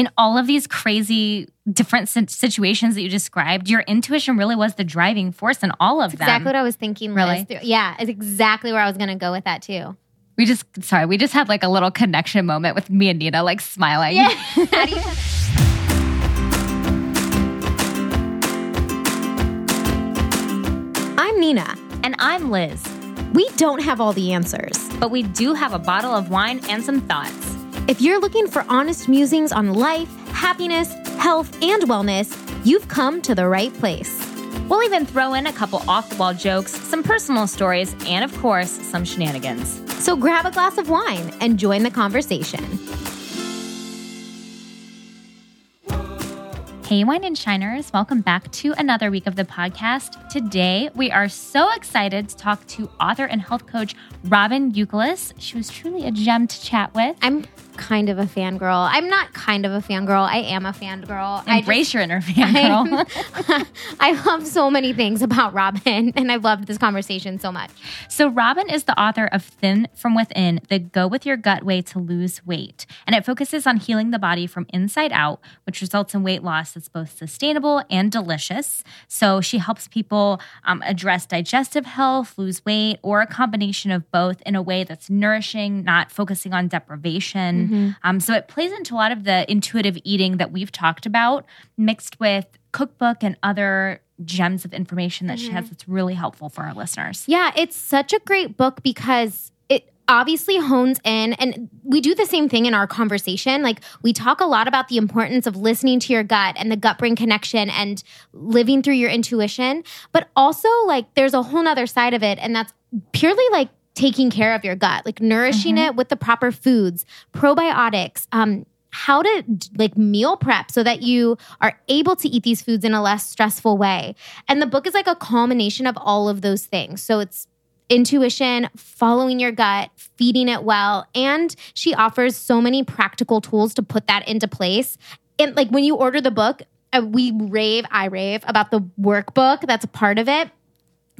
in all of these crazy different situations that you described, your intuition really was the driving force in all of That's them. exactly what I was thinking. Really? Liz. Yeah, it's exactly where I was going to go with that too. We just sorry, we just had like a little connection moment with me and Nina like smiling. Yeah. How do you? I'm Nina. And I'm Liz, We don't have all the answers. but we do have a bottle of wine and some thoughts. If you're looking for honest musings on life, happiness, health, and wellness, you've come to the right place. We'll even throw in a couple off the wall jokes, some personal stories, and of course, some shenanigans. So grab a glass of wine and join the conversation. Hey, Wine and Shiners, welcome back to another week of the podcast. Today, we are so excited to talk to author and health coach Robin Youkilis. She was truly a gem to chat with. I'm kind of a fangirl. I'm not kind of a fangirl. I am a fangirl. I Embrace your inner fangirl. I love so many things about Robin, and I've loved this conversation so much. So, Robin is the author of Thin from Within, the Go With Your Gut Way to Lose Weight. And it focuses on healing the body from inside out, which results in weight loss that's both sustainable and delicious. So, she helps people um, address digestive health, lose weight, or a combination of both in a way that's nourishing, not focusing on deprivation. Um, so, it plays into a lot of the intuitive eating that we've talked about, mixed with cookbook and other gems of information that she has that's really helpful for our listeners. Yeah, it's such a great book because it obviously hones in and we do the same thing in our conversation. Like we talk a lot about the importance of listening to your gut and the gut brain connection and living through your intuition but also like there's a whole nother side of it and that's purely like taking care of your gut like nourishing it with the proper foods probiotics um how to like meal prep so that you are able to eat these foods in a less stressful way. And the book is like a culmination of all of those things. So it's intuition, following your gut, feeding it well, and she offers so many practical tools to put that into place. And like when you order the book, uh, we rave, I rave about the workbook that's a part of it.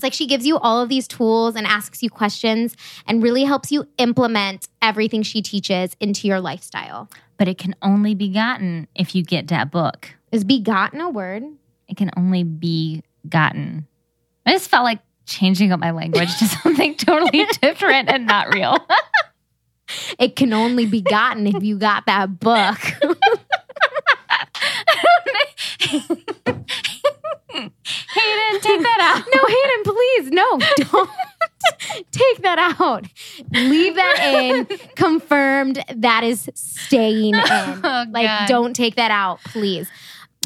It's like she gives you all of these tools and asks you questions and really helps you implement everything she teaches into your lifestyle. But it can only be gotten if you get that book. Is begotten a word? It can only be gotten. I just felt like changing up my language to something totally different and not real. It can only be gotten if you got that book. Hayden, take that out. no, Hayden, please, no, don't take that out. Leave that in. Confirmed that is staying in. Oh, like, God. don't take that out, please.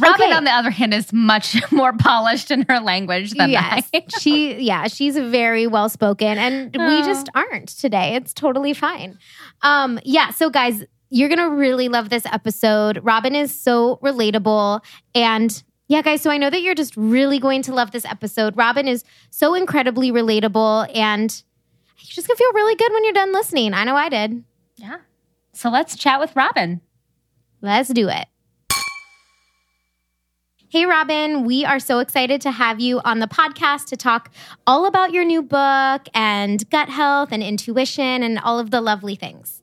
Robin, Okay. on the other hand, is much more polished in her language than yes, I. she, yeah, she's very well spoken, and we Oh. just aren't today. It's totally fine. Um, yeah. So, guys, you're gonna really love this episode. Robin is so relatable, and yeah, guys. So I know that you're just really going to love this episode. Robin is so incredibly relatable, and you're just gonna feel really good when you're done listening. I know I did. Yeah. So let's chat with Robin. Let's do it. Hey, Robin, we are so excited to have you on the podcast to talk all about your new book and gut health and intuition and all of the lovely things.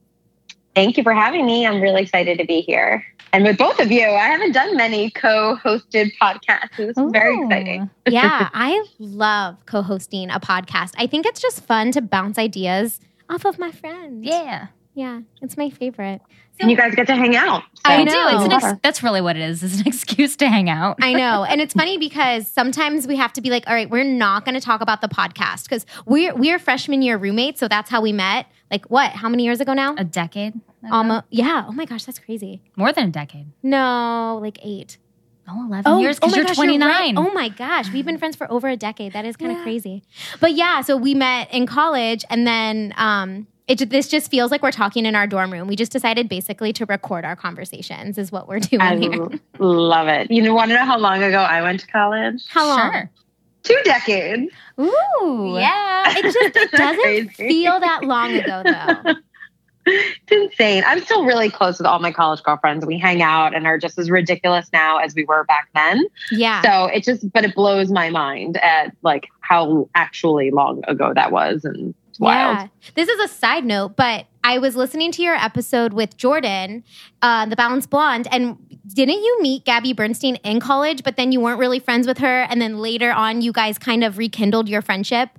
Thank you for having me. I'm really excited to be here. And with both of you, I haven't done many co hosted podcasts. So this is very oh, exciting. Yeah, I love co hosting a podcast. I think it's just fun to bounce ideas off of my friends. Yeah. Yeah, it's my favorite. And you guys get to hang out. I know. do. It's an ex- that's really what it is. It's an excuse to hang out. I know. And it's funny because sometimes we have to be like, all right, we're not going to talk about the podcast because we're, we're freshman year roommates. So that's how we met. Like, what? How many years ago now? a decade. ago? Almost. Yeah. Oh my gosh, that's crazy. More than a decade. No, like eight. Oh, 11 years because my you're gosh, 29. right. Oh my gosh, we've been friends for over a decade. That is kind of crazy. But yeah, so we met in college, and then um, it this just feels like we're talking in our dorm room. We just decided basically to record our conversations. Is what we're doing I here. love it. You want to know how long ago I went to college? How long? Sure. Two decades. Ooh. Yeah, it just it doesn't feel that long ago though. It's insane. I'm still really close with all my college girlfriends. We hang out and are just as ridiculous now as we were back then. Yeah. So it just, but it blows my mind at like how actually long ago that was. And It's wild. Yeah. This is a side note, but I was listening to your episode with Jordan, uh, the Balanced Blonde, and didn't you meet Gabby Bernstein in college, but then you weren't really friends with her, and then later on, you guys kind of rekindled your friendship?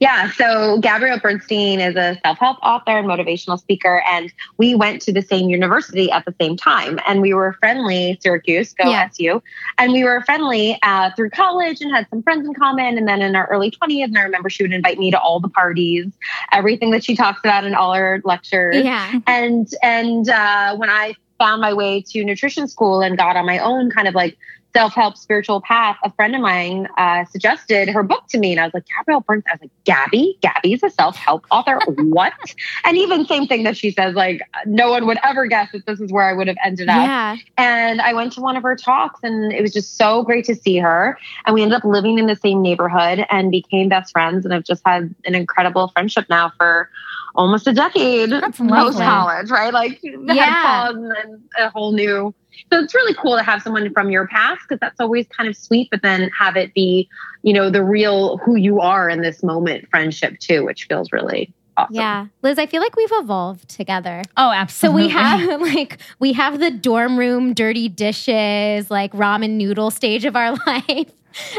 Yeah, so Gabrielle Bernstein is a self help author and motivational speaker, and we went to the same university at the same time. And we were friendly, Syracuse, go Yeah. SU. And we were friendly uh, through college and had some friends in common. And then in our early 20s, and I remember she would invite me to all the parties, everything that she talks about in all her lectures Yeah. and and uh, when I found my way to nutrition school and got on my own kind of like self-help spiritual path, a friend of mine uh, suggested her book to me, and I was like, Gabrielle Burns. I was like, Gabby, Gabby's a self-help author. what? And even same thing that she says, like, no one would ever guess that this is where I would have ended up. Yeah. And I went to one of her talks, and it was just so great to see her. And we ended up living in the same neighborhood and became best friends, and I've just had an incredible friendship now for almost a decade That's post college, right? Like Yeah. and then a whole new. So it's really cool to have someone from your past because that's always kind of sweet, but then have it be, you know, the real who you are in this moment friendship too, which feels really awesome. Yeah. Liz, I feel like we've evolved together. Oh, absolutely. So we have like we have the dorm room dirty dishes, like ramen noodle stage of our life.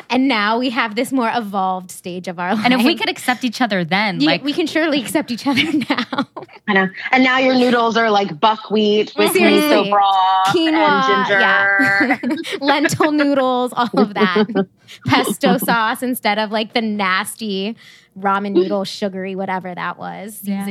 And now we have this more evolved stage of our life. and if we could accept each other then, Yeah, like we can surely accept each other now. I know. And now your noodles are like buckwheat with Seriously. miso broth Quinoa, and ginger. yeah. lentil noodles, all of that. Pesto sauce instead of like the nasty ramen noodle, sugary, whatever that was, Yeah.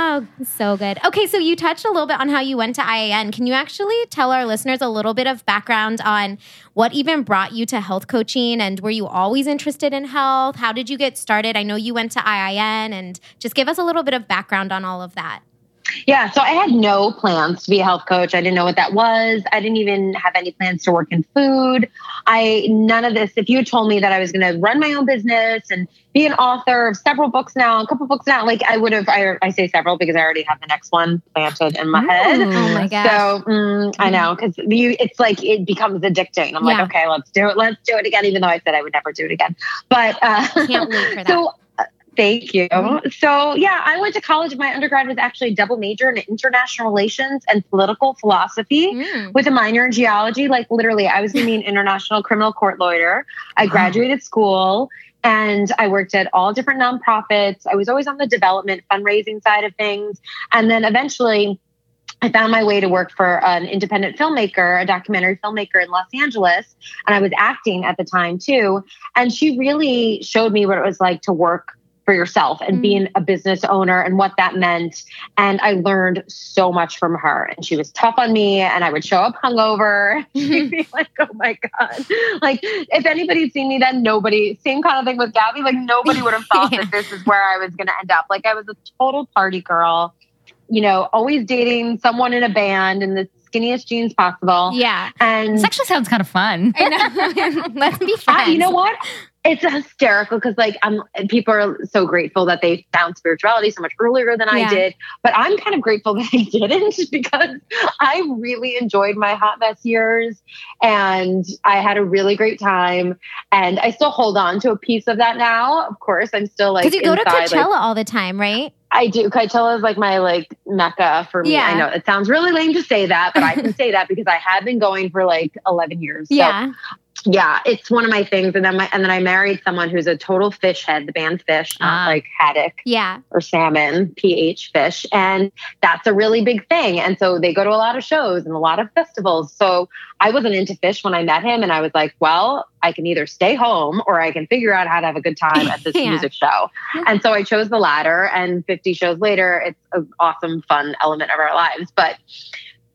Oh, so good. Okay, so you touched a little bit on how you went to IIN. Can you actually tell our listeners a little bit of background on what even brought you to health coaching and were you always interested in health? How did you get started? I know you went to IIN and just give us a little bit of background on all of that. Yeah, so I had no plans to be a health coach. I didn't know what that was. I didn't even have any plans to work in food. I none of this. If you had told me that I was going to run my own business and be an author of several books now, a couple books now, like I would have. I, I say several because I already have the next one planted in my head. Oh my gosh. So mm, I know because you, it's like it becomes addicting. I'm Yeah. like, okay, let's do it. Let's do it again. Even though I said I would never do it again, but uh, Can't wait for that. So, thank you. So, yeah, I went to college. My undergrad was actually a double major in international relations and political philosophy Mm. with a minor in geology. Like, literally, I was going to be an international criminal court lawyer. I graduated school. And I worked at all different nonprofits. I was always on the development fundraising side of things. And then eventually, I found my way to work for an independent filmmaker, a documentary filmmaker in Los Angeles. And I was acting at the time too. And she really showed me what it was like to work for yourself and Mm. being a business owner and what that meant. And I learned so much from her. And she was tough on me, and I would show up hungover. She'd be like, oh my God. Like, if anybody'd seen me then, nobody, same kind of thing with Gabby, like, nobody would have thought Yeah. that this is where I was going to end up. Like, I was a total party girl you know, always dating someone in a band in the skinniest jeans possible. Yeah. And this actually sounds kind of fun. I know. Let's be friends. I, you know what? It's hysterical because like I'm people are so grateful that they found spirituality so much earlier than Yeah. I did. But I'm kind of grateful that I didn't because I really enjoyed my hot mess years and I had a really great time. And I still hold on to a piece of that now. Of course, I'm still like Because you go to Coachella like, all the time, right? I do. Coachella is like my like mecca for me. Yeah. I know it sounds really lame to say that, but I can say that because I have been going for like 11 years. So, yeah. Yeah, it's one of my things. And then my and then I married someone who's a total Phish head. The band Phish, not Ah. like haddock Yeah. or salmon, pH Phish, and that's a really big thing. And so they go to a lot of shows and a lot of festivals. So I wasn't into Phish when I met him, and I was like, well, I can either stay home or I can figure out how to have a good time at this Yeah. music show. And so I chose the latter. And 50 shows later, it's an awesome, fun element of our lives. But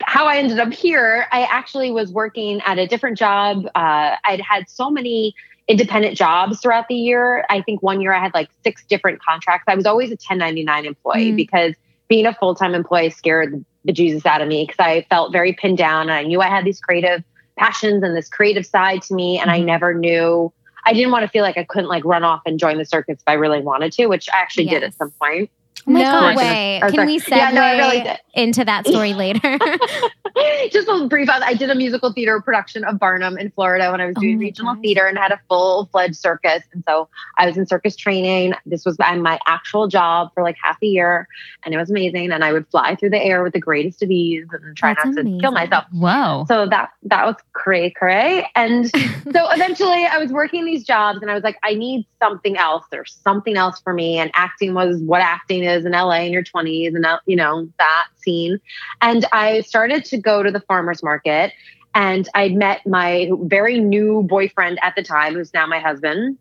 how I ended up here, I actually was working at a different job. Uh, I'd had so many independent jobs throughout the year. I think one year I had like six different contracts. I was always a 1099 employee Mm. because being a full time employee scared the Jesus out of me because I felt very pinned down and I knew I had these creative passions and this creative side to me. And I Mhm. never knew, I didn't want to feel like I couldn't like run off and join the circus if I really wanted to, which I actually did at some point. Oh my no gosh. way. Oh, Can sorry. we segue Yeah, no, really into that story later? just a brief I did a musical theater production of Barnum in Florida when I was Oh doing my regional gosh. theater and had a full fledged circus. And so I was in circus training. This was my actual job for like half a year and it was amazing. And I would fly through the air with the greatest of ease and try That's not to amazing. kill myself. Whoa. So that that was cray cray. And so eventually I was working these jobs and I was like, I need something else. There's something else for me. And acting was what acting is in LA in your 20s and you know, that scene. And I started to go to the farmer's market and I met my very new boyfriend at the time, who's now my husband.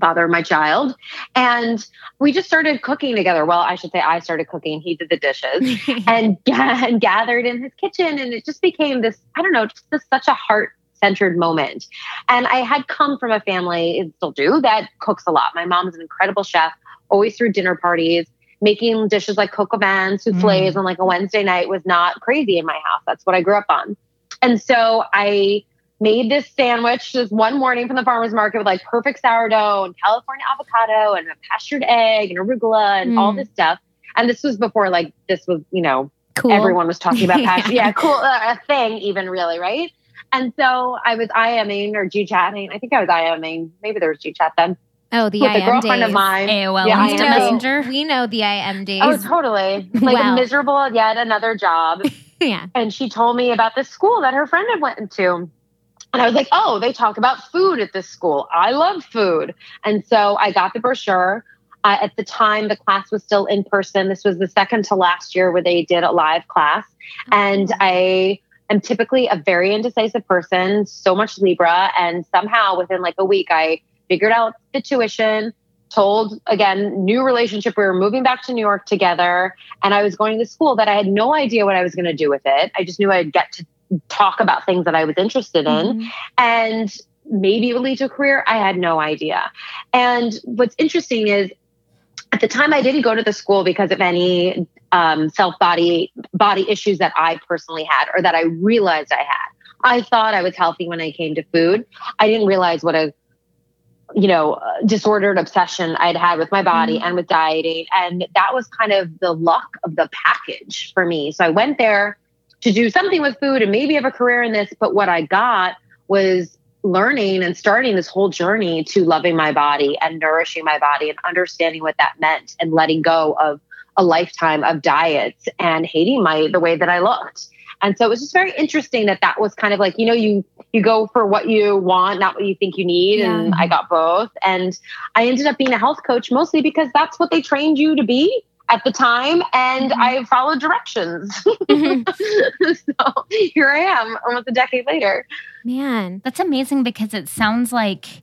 Father of my child. And we just started cooking together. Well, I should say I started cooking. He did the dishes and, and gathered in his kitchen. And it just became this, I don't know, just this, such a heart centered moment. And I had come from a family, and still do, that cooks a lot. My mom's an incredible chef, always threw dinner parties. Making dishes like coq au vin, souffles on like a Wednesday night was not crazy in my house. That's what I grew up on. And so I made this sandwich just one morning from the farmer's market with like perfect sourdough and California avocado and a pastured egg and arugula and all Mm. this stuff. And this was before like this was, you know, cool. everyone was talking about passion. Yeah. yeah, cool, uh, a thing even really, right? And so I was IMing or G chatting. I think I was IMing. Maybe there was G chat then Oh, the with a girlfriend days. of mine. AOL Yeah, Instant. Messenger. We know the IM days. Oh, totally. Like Wow. a miserable yet another job. yeah. and she told me about this school that her friend had went to. And I was like, oh, they talk about food at this school. I love food. And so I got the brochure. Uh, at the time, the class was still in person. This was the second to last year where they did a live class. And I am typically a very indecisive person, so much Libra. And somehow within like a week, I figured out the tuition, told again, new relationship. We were moving back to New York together. And I was going to school that I had no idea what I was going to do with it. I just knew I'd get to talk about things that I was interested in Mhm. and maybe it would lead to a career. I had no idea. And what's interesting is at the time I didn't go to the school because of any um, self body body issues that I personally had or that I realized I had. I thought I was healthy when I came to food. I didn't realize what a you know uh, disordered obsession I'd had with my body and with dieting, and that was kind of the luck of the package for me. So I went there to do something with food and maybe have a career in this. But what I got was learning and starting this whole journey to loving my body and nourishing my body and understanding what that meant and letting go of a lifetime of diets and hating my the way that I looked. And so it was just very interesting that that was kind of like, you know, you you go for what you want, not what you think you need. And I got both. And I ended up being a health coach mostly because that's what they trained you to be at the time. And Mhm. I followed directions. Mhm. so here I am almost a decade later. Man. That's amazing because it sounds like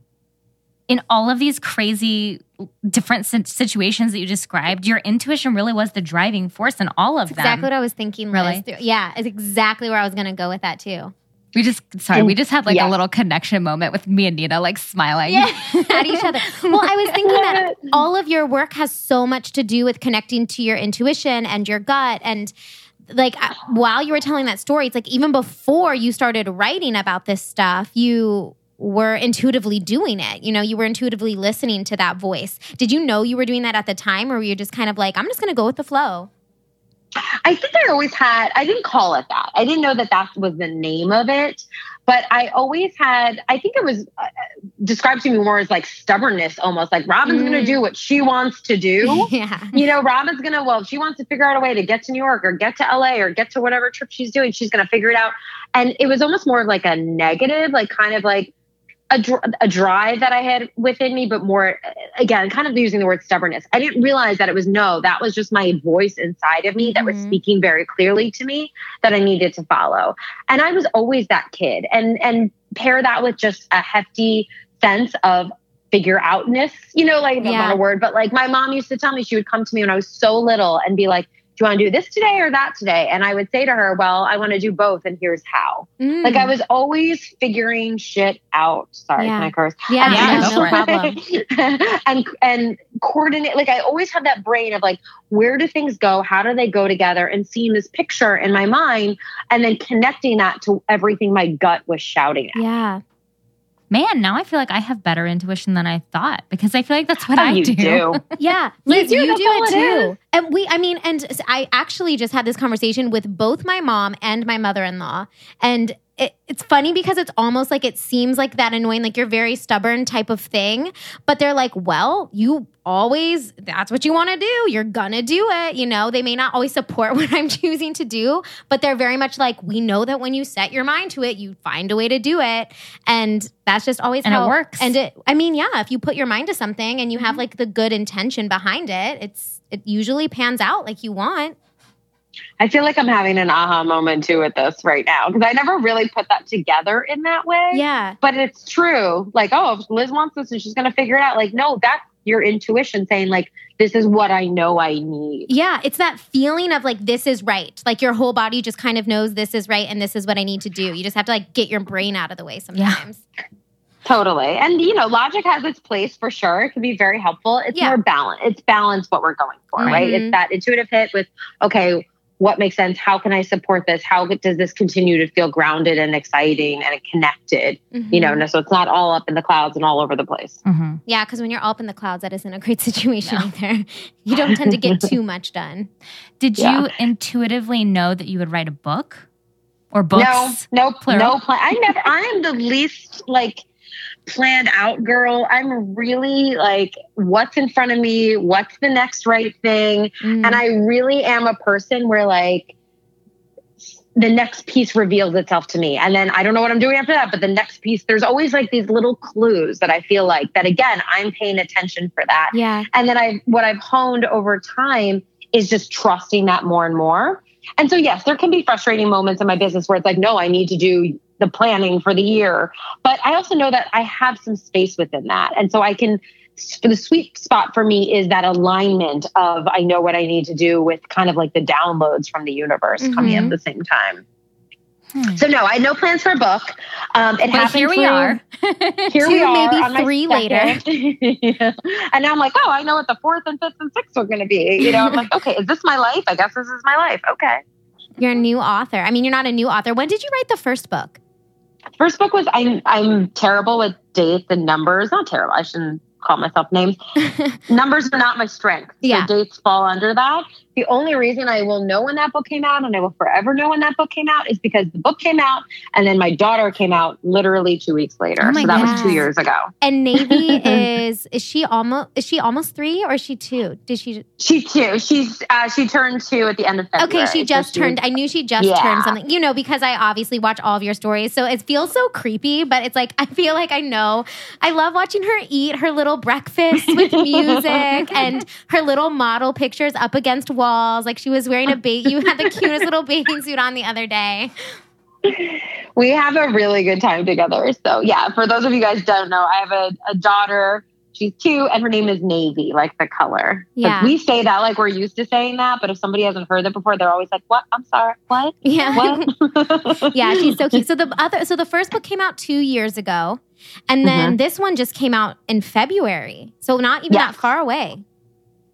in all of these crazy different situations that you described, your intuition really was the driving force in all of That's them. exactly what I was thinking. Really? Liz. Yeah, it's exactly where I was going to go with that too. we just sorry, we just had like Yeah. a little connection moment with me and Nina like smiling. Yeah, at each other. Well, I was thinking that all of your work has so much to do with connecting to your intuition and your gut and like while you were telling that story it's like even before you started writing about this stuff you were intuitively doing it you know you were intuitively listening to that voice did you know you were doing that at the time or were you just kind of like i'm just going to go with the flow I think I always had, I didn't call it that. I didn't know that that was the name of it, but I always had, I think it was uh, described to me more as like stubbornness almost like Robin's going Mm. to do what she wants to do. yeah you know, Robin's going to, well, if she wants to figure out a way to get to New York or get to LA or get to whatever trip she's doing, she's going to figure it out. And it was almost more of like a negative, like kind of like, a, dr- a drive that I had within me, but more, again, kind of using the word stubbornness. I didn't realize that it was no, that was just my voice inside of me that was Mhm. speaking very clearly to me that I needed to follow. And I was always that kid. And and pair that with just a hefty sense of figure outness, you know, like Yeah. not a word, but like my mom used to tell me she would come to me when I was so little and be like, you want to do this today or that today? And I would say to her, Well, I want to do both, and here's how. Mm. Like I was always figuring shit out. Sorry, Yeah. can I curse? yeah, Yeah, no, go for no it. problem and and coordinate. Like I always have that brain of like, where do things go? How do they go together? And seeing this picture in my mind, and then connecting that to everything my gut was shouting at. yeah Man, now I feel like I have better intuition than I thought because I feel like that's what Oh, I you do. do. Yeah, You Liz, do, you do it it too. is. And we, I mean, and I actually just had this conversation with both my mom and my mother in law. And it, it's funny because it's almost like it seems like that annoying, like you're very stubborn type of thing. But they're like, well, you always, that's what you want to do. You're going to do it. You know, they may not always support what I'm choosing to do, but they're very much like, we know that when you set your mind to it, you find a way to do it. And that's just always And it works. And it, I mean, yeah, if you put your mind to something and you Mm-hmm. have like the good intention behind it, it's it usually pans out like you want. I feel like I'm having an aha moment too with this right now because I never really put that together in that way. Yeah. But it's true. Like, oh, if Liz wants this and she's going to figure it out. Like, no, that's your intuition saying, like, this is what I know I need. Yeah, it's that feeling of like this is right. Like your whole body just kind of knows this is right and this is what I need to do. You just have to like get your brain out of the way sometimes. Yeah. Totally. And, you know, logic has its place for sure. It can be very helpful. It's Yeah. more balance. It's balance what we're going for, right? Mhm. It's that intuitive hit with, okay, what makes sense? How can I support this? How does this continue to feel grounded and exciting and connected? You know, Mhm. so it's not all up in the clouds and all over the place. hmm Yeah, because when you're up in the clouds, that isn't a great situation either. You don't tend to get too much done. Did Yeah. you intuitively know that you would write a book or books? No, no, plural? no plan. I never. I am the least like planned out girl. I'm really like, what's in front of me? What's the next right thing? Mm. And I really am a person where like the next piece reveals itself to me, and then I don't know what I'm doing after that. But the next piece, there's always like these little clues that I feel like that again, I'm paying attention for that. yeah. And then I what I've honed over time is just trusting that more and more. And so yes, there can be frustrating moments in my business where it's like, no, I need to do the planning for the year. But I also know that I have some space within that. And so I can the sweet spot for me is that alignment of I know what I need to do with kind of like the downloads from the universe coming Mhm. at the same time. Hmm. So no, I had no plans for a book. Um, it But happened here we through- are. here Two, we are maybe three later. Yeah. And now I'm like, oh, I know what the fourth and fifth and sixth are going to be. You know, I'm like, okay, is this my life? I guess this is my life. Okay. You're a new author. I mean, you're not a new author. When did you write the first book? First book was I'm I'm terrible with dates and numbers. Not terrible. I shouldn't call myself names. numbers are not my strength. Yeah. So dates fall under that. The only reason I will know when that book came out and I will forever know when that book came out is because the book came out and then my daughter came out literally two weeks later. Oh so that was two years ago. And Navy is is she almost is she almost three or is she two? Did she? She two. She's uh, she turned two at the end of February. Okay, she So just she- turned. I knew she just Yeah. turned something. You know, because I obviously watch all of your stories, so it feels so creepy. But it's like I feel like I know. I love watching her eat her little breakfast with music and her little model pictures up against walls. Like she was wearing a bait. You had the cutest little bathing suit on the other day. we have a really good time together. So yeah, for those of you guys who don't know, I have a, a daughter. She's two, and her name is Navy, like the color. Yeah. we say that like we're used to saying that, but if somebody hasn't heard it before, they're always like, "What? I'm sorry, what? Yeah. What?" yeah, she's so cute. So the other, so the first book came out two years ago, and then mm-hmm. this one just came out in February. So not even that far away.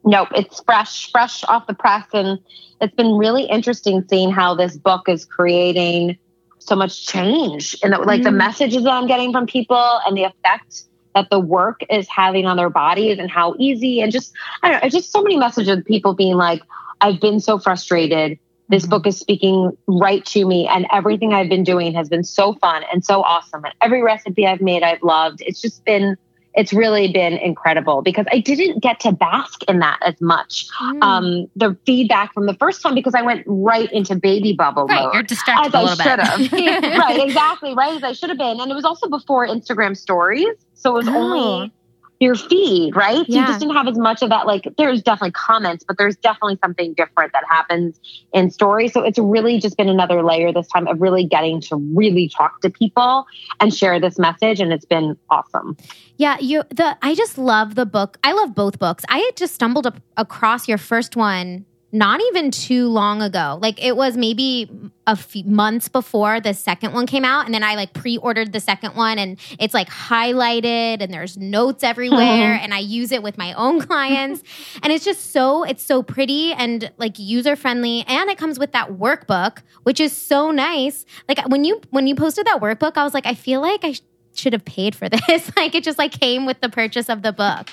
Nope, it's fresh, fresh off the press, and it's been really interesting seeing how this book is creating so much change and the, like the Mm. messages that I'm getting from people and the effect that the work is having on their bodies and how easy and just I don't know, just so many messages of people being like, I've been so frustrated. This Mhm. book is speaking right to me, and everything I've been doing has been so fun and so awesome. And every recipe I've made, I've loved. It's just been, it's really been incredible because I didn't get to bask in that as much Mm. um, the feedback from the first time because I went right into baby bubble Right, mode. you're distracted As a I little should bit. have. right, exactly, right as I should have been. And it was also before Instagram stories. So it was Oh. only your feed, right? So Yeah. you just didn't have as much of that. Like there's definitely comments, but there's definitely something different that happens in stories. So it's really just been another layer this time of really getting to really talk to people and share this message. And it's been awesome. Yeah, you the I just love the book. I love both books. I had just stumbled up across your first one not even too long ago. Like it was maybe a few months before the second one came out and then I like pre-ordered the second one and it's like highlighted and there's notes everywhere and I use it with my own clients and it's just so it's so pretty and like user friendly and it comes with that workbook which is so nice. Like when you when you posted that workbook I was like I feel like I sh- should have paid for this. like it just like came with the purchase of the book.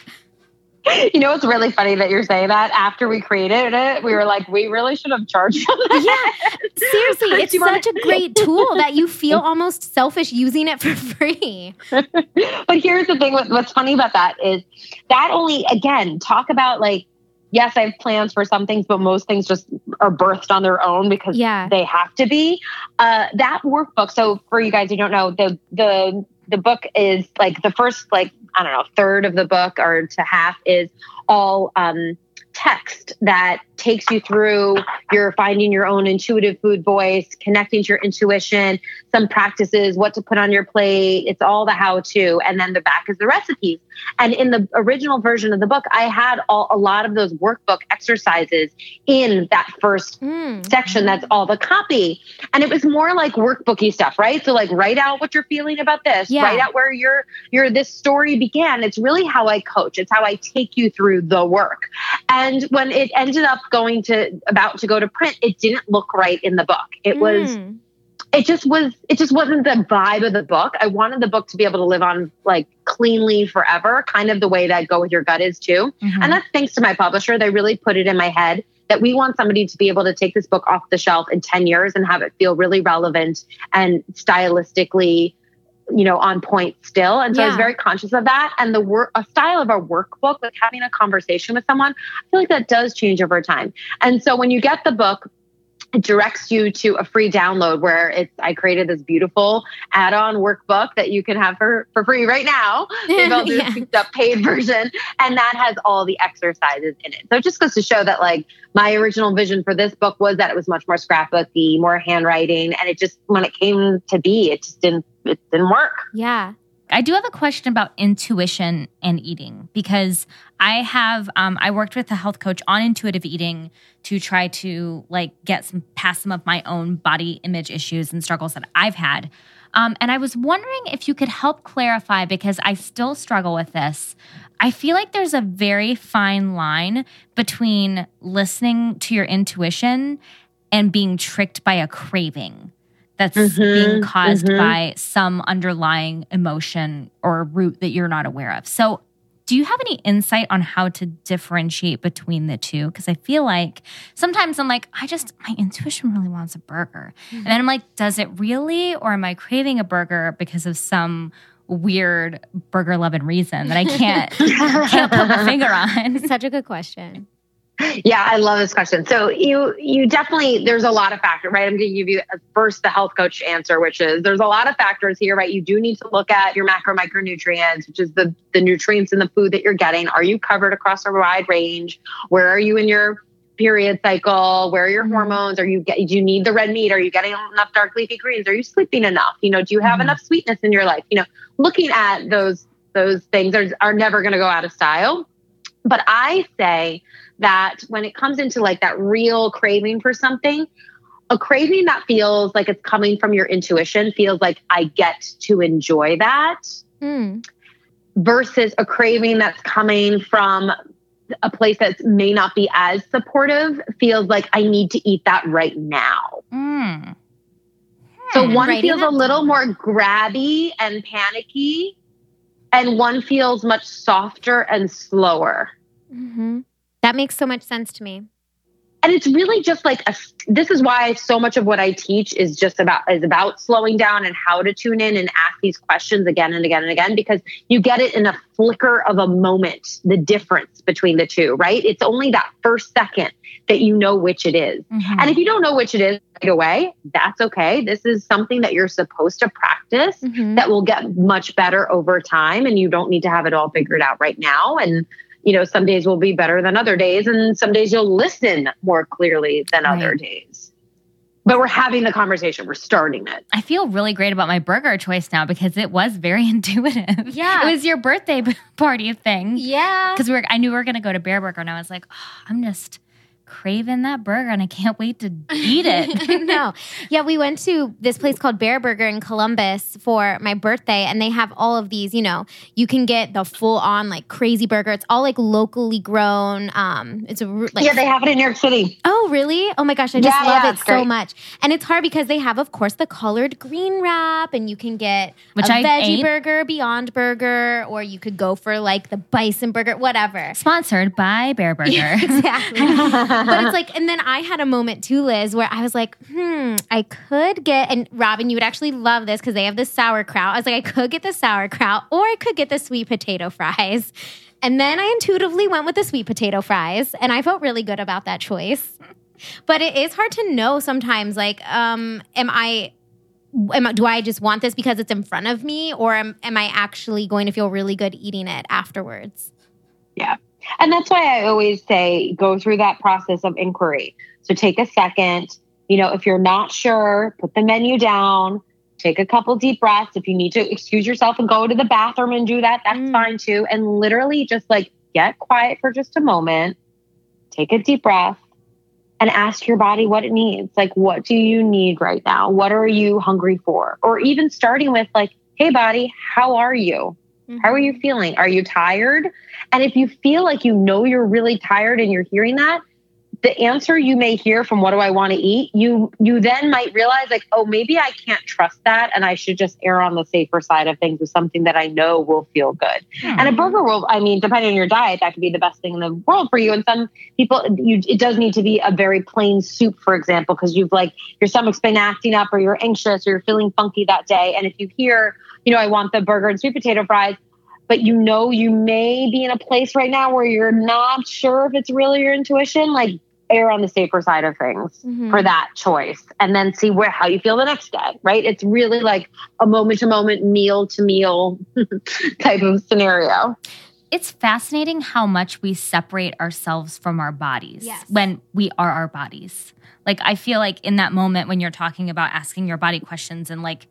You know, it's really funny that you're saying that. After we created it, we were like, we really should have charged for that. Yeah, seriously, it's such a great tool that you feel almost selfish using it for free. but here's the thing: what's funny about that is that only, again, talk about like yes, I have plans for some things, but most things just are birthed on their own because yeah. they have to be. Uh, that workbook. So for you guys who don't know, the the the book is like the first like I don't know third of the book or to half is all um, text that takes you through your finding your own intuitive food voice, connecting to your intuition, some practices, what to put on your plate. It's all the how to. And then the back is the recipes. And in the original version of the book, I had all, a lot of those workbook exercises in that first mm. section. That's all the copy. And it was more like workbooky stuff, right? So like write out what you're feeling about this, yeah. write out where your your this story began. It's really how I coach. It's how I take you through the work. And when it ended up going to about to go to print, it didn't look right in the book. It mm. was it just was it just wasn't the vibe of the book. I wanted the book to be able to live on like cleanly forever, kind of the way that Go With Your Gut is too. Mm-hmm. And that's thanks to my publisher. They really put it in my head that we want somebody to be able to take this book off the shelf in 10 years and have it feel really relevant and stylistically you know on point still and so yeah. i was very conscious of that and the work a style of a workbook like having a conversation with someone i feel like that does change over time and so when you get the book it directs you to a free download where it's I created this beautiful add-on workbook that you can have for, for free right now. I'll do yeah. a paid version. And that has all the exercises in it. So it just goes to show that like my original vision for this book was that it was much more scrapbooky, more handwriting. And it just when it came to be, it just didn't it didn't work. Yeah. I do have a question about intuition and eating because I have um, I worked with a health coach on intuitive eating to try to like get some past some of my own body image issues and struggles that I've had. Um, and I was wondering if you could help clarify because I still struggle with this. I feel like there's a very fine line between listening to your intuition and being tricked by a craving that's mm-hmm, being caused mm-hmm. by some underlying emotion or root that you're not aware of. So, do you have any insight on how to differentiate between the two? Because I feel like sometimes I'm like, I just, my intuition really wants a burger. Mm-hmm. And then I'm like, does it really? Or am I craving a burger because of some weird burger loving reason that I can't, can't put my finger on? Such a good question. Yeah, I love this question. So you you definitely there's a lot of factors, right? I'm going to give you first the health coach answer, which is there's a lot of factors here, right? You do need to look at your macro micronutrients, which is the the nutrients in the food that you're getting. Are you covered across a wide range? Where are you in your period cycle? Where are your mm-hmm. hormones? Are you get do you need the red meat? Are you getting enough dark leafy greens? Are you sleeping enough? You know, do you have mm-hmm. enough sweetness in your life? You know, looking at those those things are, are never going to go out of style. But I say that when it comes into like that real craving for something, a craving that feels like it's coming from your intuition feels like I get to enjoy that mm. versus a craving that's coming from a place that may not be as supportive feels like I need to eat that right now. Mm. So one feels a little more grabby and panicky, and one feels much softer and slower. Mm-hmm. That makes so much sense to me. And it's really just like a, this is why so much of what I teach is just about is about slowing down and how to tune in and ask these questions again and again and again because you get it in a flicker of a moment the difference between the two, right? It's only that first second that you know which it is. Mm-hmm. And if you don't know which it is right away, that's okay. This is something that you're supposed to practice mm-hmm. that will get much better over time and you don't need to have it all figured out right now and you know, some days will be better than other days, and some days you'll listen more clearly than right. other days. But we're having the conversation. We're starting it. I feel really great about my burger choice now because it was very intuitive. Yeah, it was your birthday party thing. Yeah, because we are I knew we were going to go to Bareburger, and I was like, oh, I'm just craving that burger and I can't wait to eat it. no. Yeah, we went to this place called Bareburger in Columbus for my birthday, and they have all of these, you know, you can get the full on like crazy burger. It's all like locally grown. Um, it's a like yeah, they have it in New York City. Oh, really? Oh my gosh, I just Yeah, love yeah, it so great. much. And it's hard because they have, of course, the collard green wrap, and you can get Which a I veggie ate. burger, Beyond Burger, or you could go for like the bison burger, whatever. Sponsored by Bareburger. exactly. but it's like, and then I had a moment too, Liz, where I was like, hmm, I could get, and Robin, you would actually love this because they have the sauerkraut. I was like, I could get the sauerkraut or I could get the sweet potato fries. And then I intuitively went with the sweet potato fries, and I felt really good about that choice. But it is hard to know sometimes, like, um, am I. Am I, do I just want this because it's in front of me, or am, am I actually going to feel really good eating it afterwards? Yeah. And that's why I always say go through that process of inquiry. So take a second. You know, if you're not sure, put the menu down, take a couple deep breaths. If you need to excuse yourself and go to the bathroom and do that, that's Mm. fine too. And literally just like get quiet for just a moment, take a deep breath, and ask your body what it needs. Like, what do you need right now? What are you hungry for? Or even starting with, like, hey, body, how are you? How are mm-hmm. you feeling? Are you tired? And if you feel like you know you're really tired and you're hearing that, the answer you may hear from what do I want to eat, you you then might realize like, oh, maybe I can't trust that and I should just err on the safer side of things with something that I know will feel good. Hmm. And a burger will, I mean, depending on your diet, that could be the best thing in the world for you. And some people, you, it does need to be a very plain soup, for example, because you've like your stomach's been acting up or you're anxious or you're feeling funky that day. And if you hear, you know, I want the burger and sweet potato fries, but you know you may be in a place right now where you're not sure if it's really your intuition, like err on the safer side of things Mhm. for that choice and then see where how you feel the next day, right? It's really like a moment to moment, meal to meal type of scenario. it's fascinating how much we separate ourselves from our bodies Yes. when we are our bodies. Like I feel like in that moment when you're talking about asking your body questions and like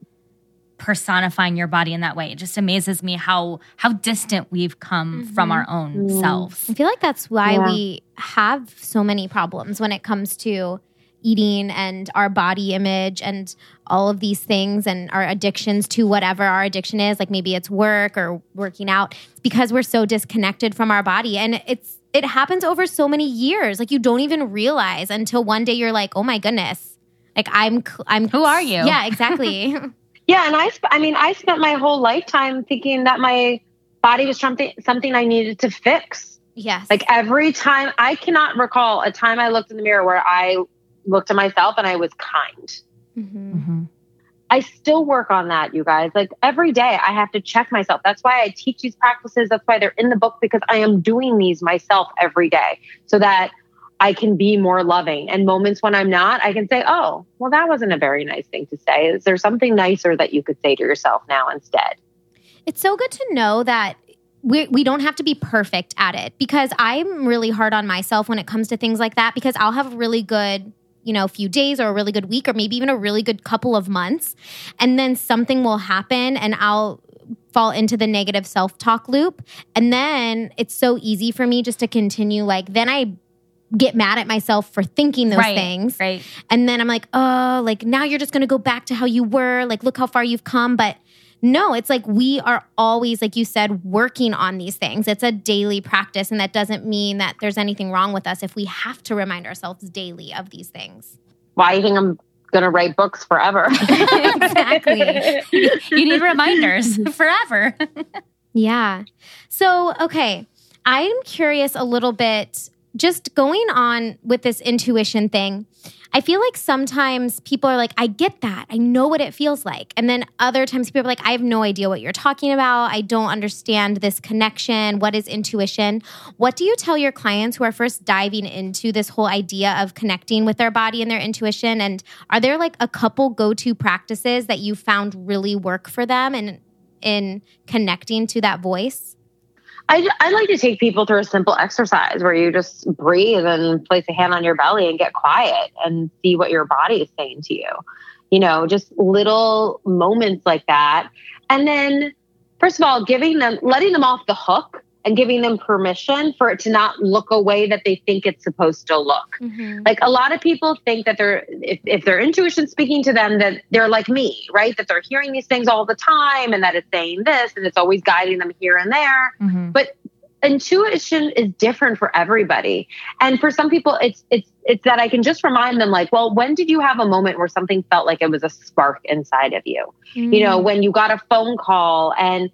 personifying your body in that way, it just amazes me how how distant we've come from our own Mm. selves. I feel like that's why Yeah. we have so many problems when it comes to eating and our body image and all of these things and our addictions to whatever our addiction is like maybe it's work or working out it's because we're so disconnected from our body and it's it happens over so many years like you don't even realize until one day you're like oh my goodness like i'm i'm Who are you? yeah exactly Yeah, and I, sp- I mean, I spent my whole lifetime thinking that my body was something something I needed to fix. yes Like every time, I cannot recall a time I looked in the mirror where I looked at myself and I was kind. Mhm. Mhm. I still work on that, you guys. Like every day, I have to check myself. That's why I teach these practices. That's why they're in the book because I am doing these myself every day so that I can be more loving. And moments when I'm not, I can say, oh, well, that wasn't a very nice thing to say. Is there something nicer that you could say to yourself now instead? It's so good to know that we, we don't have to be perfect at it because I'm really hard on myself when it comes to things like that because I'll have a really good, you know, few days or a really good week or maybe even a really good couple of months. And then something will happen and I'll fall into the negative self talk loop. And then it's so easy for me just to continue. Like, then I get mad at myself for thinking those right, things. Right. And then I'm like, oh, like now you're just going to go back to how you were. Like, look how far you've come. But no, it's like we are always, like you said, working on these things. It's a daily practice. And that doesn't mean that there's anything wrong with us if we have to remind ourselves daily of these things. Why do you think I'm going to write books forever? Exactly. You need reminders forever. Yeah. So, okay. I'm curious a little bit, just going on with this intuition thing. I feel like sometimes people are like, I get that. I know what it feels like. And then other times people are like, I have no idea what you're talking about. I don't understand this connection. What is intuition? What do you tell your clients who are first diving into this whole idea of connecting with their body and their intuition? And are there like a couple go to practices that you found really work for them and in connecting to that voice? I, I like to take people through a simple exercise where you just breathe and place a hand on your belly and get quiet and see what your body is saying to you. You know, just little moments like that. And then, first of all, giving them, letting them off the hook and giving them permission for it to not look a way that they think it's supposed to look. Mhm. Like a lot of people think that they're if, if their intuition's speaking to them that they're like me, right? That they're hearing these things all the time and that it's saying this and it's always guiding them here and there. Mhm. Intuition is different for everybody. And for some people it's it's it's that I can just remind them like, well, when did you have a moment where something felt like it was a spark inside of you? you know, Mm. when you got a phone call and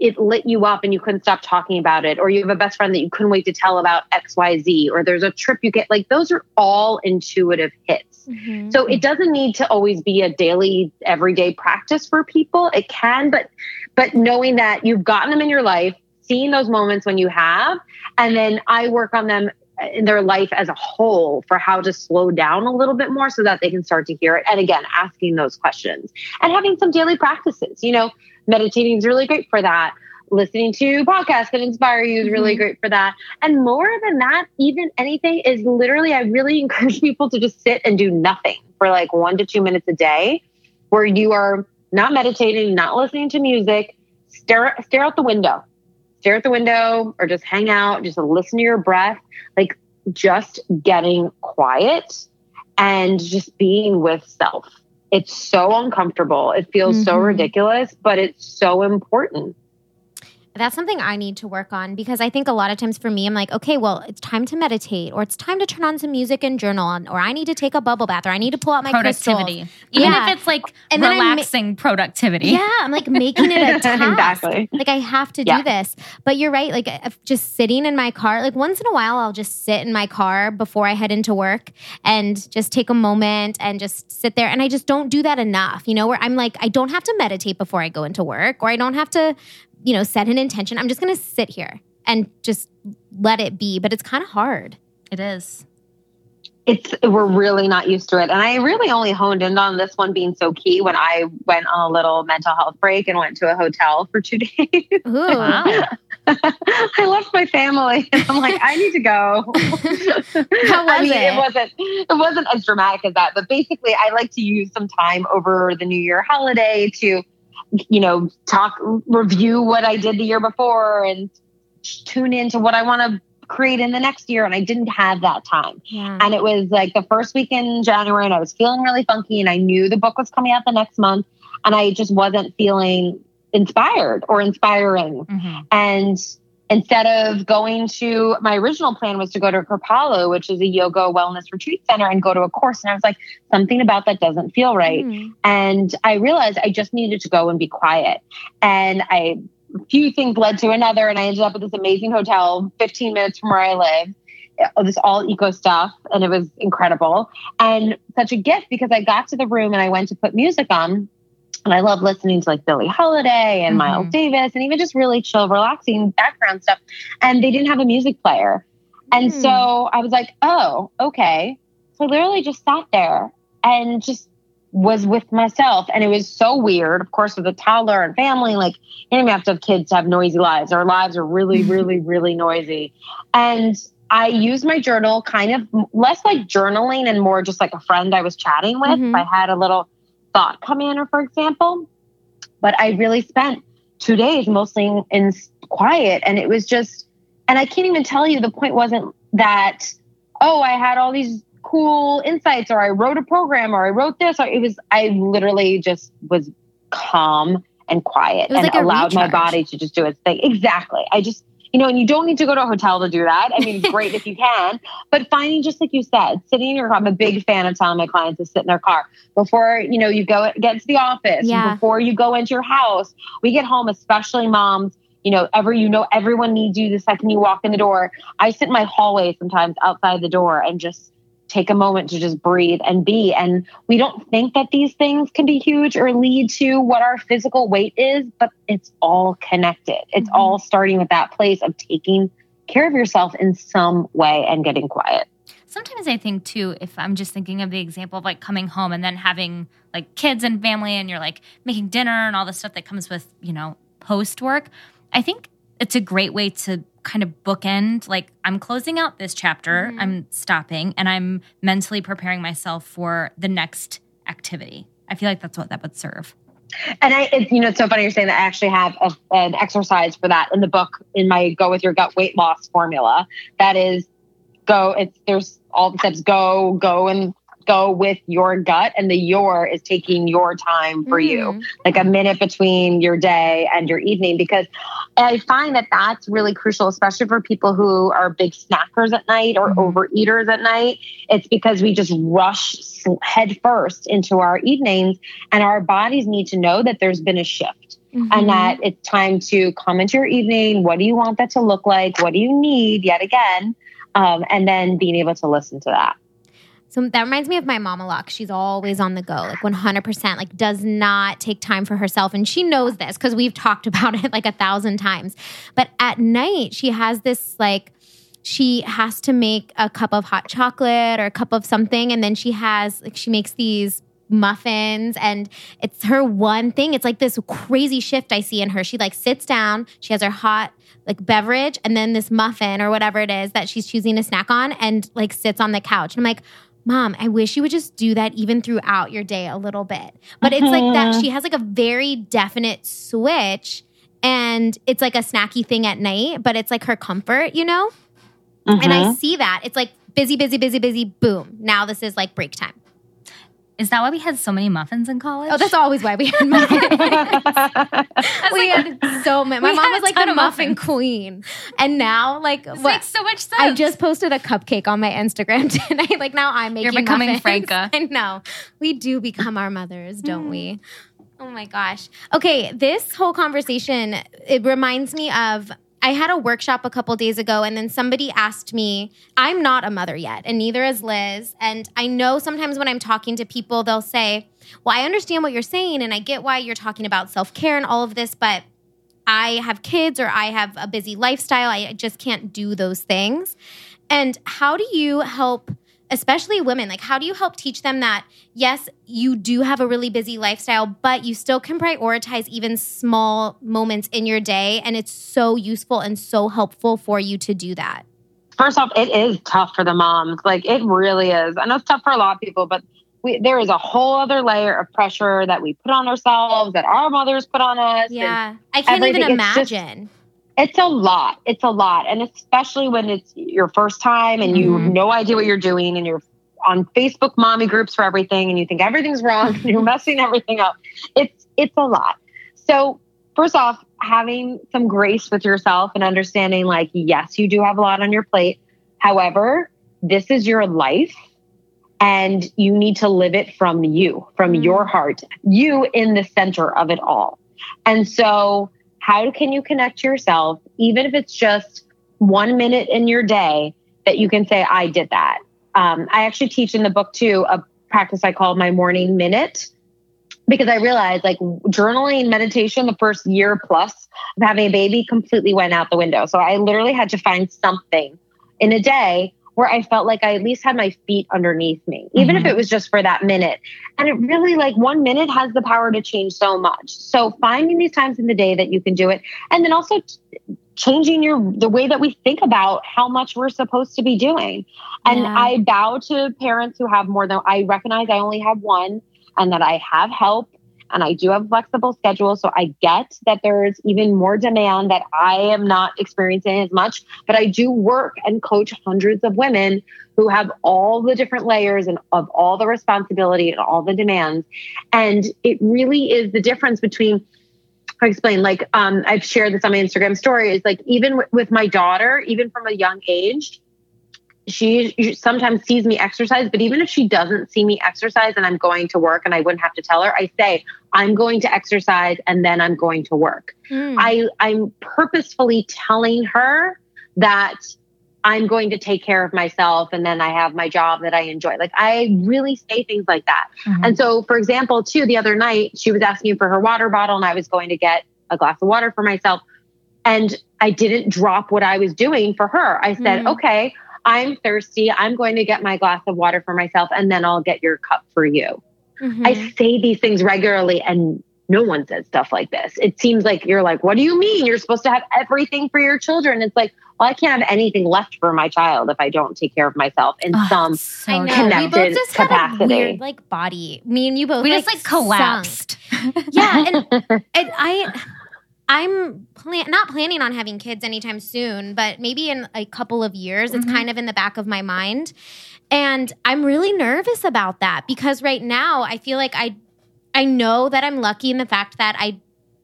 it lit you up and you couldn't stop talking about it, or you have a best friend that you couldn't wait to tell about XYZ, or there's a trip you get, like those are all intuitive hits. Mhm. So it doesn't need to always be a daily, everyday practice for people. It can, but but knowing that you've gotten them in your life, seeing those moments when you have, and then I work on them in their life as a whole for how to slow down a little bit more so that they can start to hear it. And again, asking those questions and having some daily practices. You know, meditating is really great for that. Listening to podcasts that inspire you is really Mhm. great for that. And more than that, even anything is literally, I really encourage people to just sit and do nothing for like one to two minutes a day where you are not meditating, not listening to music, stare, stare out the window stare at the window or just hang out, just listen to your breath, like just getting quiet and just being with self. It's so uncomfortable. It feels so Mhm. ridiculous, but it's so important. That's something I need to work on because I think a lot of times for me, I'm like, okay, well, it's time to meditate, or it's time to turn on some music and journal, and- or I need to take a bubble bath, or I need to pull out my productivity. crystals. Even Yeah. if it's like And then I'm ma- relaxing productivity. Yeah, I'm like making it a task. Exactly. Like I have to Yeah. do this. But you're right. Like if just sitting in my car, like once in a while, I'll just sit in my car before I head into work and just take a moment and just sit there. And I just don't do that enough. You know, where I'm like, I don't have to meditate before I go into work, or I don't have to, you know, set an intention. I'm just gonna sit here and just let it be. But it's kind of hard. It is. It's we're really not used to it. And I really only honed in on this one being so key when I went on a little mental health break and went to a hotel for two days. Ooh. Wow. I left my family and I'm like, I need to go. How I was mean, it? it wasn't it wasn't as dramatic as that, but basically I like to use some time over the New Year holiday to, you know, talk review what I did the year before and tune into what I want to create in the next year. And I didn't have that time. Yeah. And it was like the first week in January, and I was feeling really funky, and I knew the book was coming out the next month, and I just wasn't feeling inspired or inspiring. Mhm. And instead of going to my original plan was to go to Kripalu, which is a yoga wellness retreat center, and go to a course. And I was like, something about that doesn't feel right. Mm. And I realized I just needed to go and be quiet. And I, a few things led to another, and I ended up at this amazing hotel 15 minutes from where I live. This all eco stuff, and it was incredible and such a gift because I got to the room and I went to put music on, and I love listening to like Billie Holiday and Mhm. Miles Davis, and even just really chill, relaxing background stuff. And they didn't have a music player, and Hmm. so I was like, oh, okay. So I literally just sat there and just was with myself. And it was so weird, of course, with a toddler and family. Like, you don't have to have kids to have noisy lives. Our lives are really, really, really noisy. And I used my journal kind of less like journaling and more just like a friend I was chatting with. Mhm. I had a little thought come in, or for example. But I really spent two days mostly in, in quiet. And it was just, and I can't even tell you the point wasn't that, oh, I had all these cool insights or I wrote a program or I wrote this or it was I literally just was calm and quiet and like allowed my body to just do its thing. Exactly. I just you know, and you don't need to go to a hotel to do that. I mean, great if you can, but finding just like you said, sitting in your car. I'm a big fan of telling my clients to sit in their car before you know you go get to the office. Yeah. Before you go into your house, we get home, especially moms. You know, every you know everyone needs you the second you walk in the door. I sit in my hallway sometimes outside the door and just take a moment to just breathe and be. And we don't think that these things can be huge or lead to what our physical weight is, but it's all connected. It's Mhm. all starting with that place of taking care of yourself in some way and getting quiet. Sometimes I think too, if I'm just thinking of the example of like coming home and then having like kids and family and you're like making dinner and all the stuff that comes with, you know, post work, I think it's a great way to kind of bookend like I'm closing out this chapter, Mhm. I'm stopping, and I'm mentally preparing myself for the next activity. I feel like that's what that would serve. And I, it's, you know, it's so funny you're saying that I actually have a, an exercise for that in the book in my Go with Your Gut weight loss formula. That is go. It's there's all the steps. Go, go, and go with your gut and the your is taking your time for mm. you like a minute between your day and your evening because i find that that's really crucial especially for people who are big snackers at night or mm. overeaters at night it's because we just rush head first into our evenings and our bodies need to know that there's been a shift Mm-hmm. and that it's time to come into your evening. What do you want that to look like? What do you need yet again? Um, and then being able to listen to that. So that reminds me of my mom a lot. She's always on the go, like 100%, like does not take time for herself. And she knows this because we've talked about it like a thousand times. But at night, she has this like, she has to make a cup of hot chocolate or a cup of something. And then she has, like, she makes these muffins and it's her one thing. It's like this crazy shift I see in her. She like sits down, she has her hot like beverage and then this muffin or whatever it is that she's choosing to snack on and like sits on the couch. And I'm like, Mom, I wish you would just do that even throughout your day a little bit. But it's like that she has like a very definite switch and it's like a snacky thing at night, but it's like her comfort, you know? And I mm-hmm. see that. It's like busy, busy, busy, busy, boom. Now this is like break time. Is that why we had so many muffins in college? Oh, that's always why we had muffins. we had so many. My mom was like the muffin muffins. queen, and now like this what, makes so much sense. I just posted a cupcake on my Instagram tonight. Like now I'm making. You're becoming muffins. Franca. I know. We do become our mothers, don't we? Mm. Oh my gosh. Okay, this whole conversation it reminds me of I had a workshop a couple days ago, and then somebody asked me, I'm not a mother yet, and neither is Liz. And I know sometimes when I'm talking to people, they'll say, Well, I understand what you're saying, and I get why you're talking about self care and all of this, but I have kids or I have a busy lifestyle. I just can't do those things. And how do you help especially women like how do you help teach them that yes you do have a really busy lifestyle but you still can prioritize even small moments in your day and it's so useful and so helpful for you to do that? First off it is tough for the moms. Like it really is. I know it's tough for a lot of people but we, there is a whole other layer of pressure that we put on ourselves that our mothers put on us yeah. I can't even imagine it's a lot. It's a lot. And especially when it's your first time and you mm-hmm. have no idea what you're doing and you're on Facebook mommy groups for everything and you think everything's wrong and you're messing everything up. It's it's a lot. So first off, having some grace with yourself and understanding like yes, you do have a lot on your plate. However, this is your life and you need to live it from you, from mm-hmm. your heart, you in the center of it all. And so how can you connect yourself, even if it's just one minute in your day, that you can say, I did that? Um, I actually teach in the book too a practice I call my morning minute because I realized like journaling meditation the first year plus of having a baby completely went out the window. So I literally had to find something in a day where I felt like I at least had my feet underneath me, even mm-hmm. if it was just for that minute. And it really, like, one minute has the power to change so much. So finding these times in the day that you can do it, and then also t- changing your the way that we think about how much we're supposed to be doing. And yeah. I bow to parents who have more than I recognize I only have one and that I have help and I do have flexible schedule. So I get that there's even more demand that I am not experiencing as much, but I do work and coach hundreds of women who have all the different layers and of all the responsibility and all the demands. And it really is the difference between I explain like um, I've shared this on my Instagram story is like even w- with my daughter, even from a young age, she sometimes sees me exercise, but even if she doesn't see me exercise and I'm going to work and I wouldn't have to tell her, I say, I'm going to exercise and then I'm going to work. Mm. I, I'm purposefully telling her that I'm going to take care of myself and then I have my job that I enjoy. Like I really say things like that. Mm-hmm. And so, for example, too, the other night she was asking for her water bottle and I was going to get a glass of water for myself. And I didn't drop what I was doing for her. I said, mm. okay, I'm thirsty. I'm going to get my glass of water for myself and then I'll get your cup for you. Mm-hmm. I say these things regularly and no one says stuff like this. It seems like you're like, what do you mean? You're supposed to have everything for your children. It's like, well, I can't have anything left for my child if I don't take care of myself in Oh, some so I know. connected we both just had a capacity. weird like body. Me and you both. we just like collapsed. Yeah, and, and I I'm plan- not planning on having kids anytime soon, but maybe in a couple of years. It's Mhm. kind of in the back of my mind. And I'm really nervous about that because right now I feel like I I know that I'm lucky in the fact that I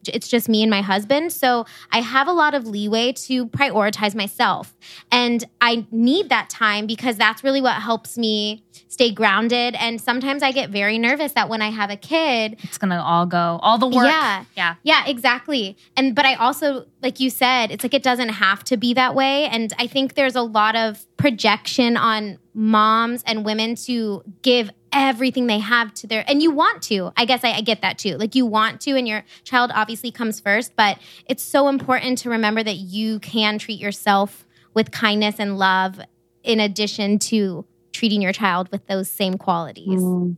it's just me and my husband. So I have a lot of leeway to prioritize myself. And I need that time because that's really what helps me stay grounded. And sometimes I get very nervous that when I have a kid, it's gonna all go all the work. Yeah. yeah. yeah, exactly. And but I also like you said, it's like it doesn't have to be that way and I think there's a lot of projection on moms and women to give everything they have to their and you want to. I guess I, I get that too. Like you want to and your child obviously comes first, but it's so important to remember that you can treat yourself with kindness and love in addition to treating your child with those same qualities. Mm.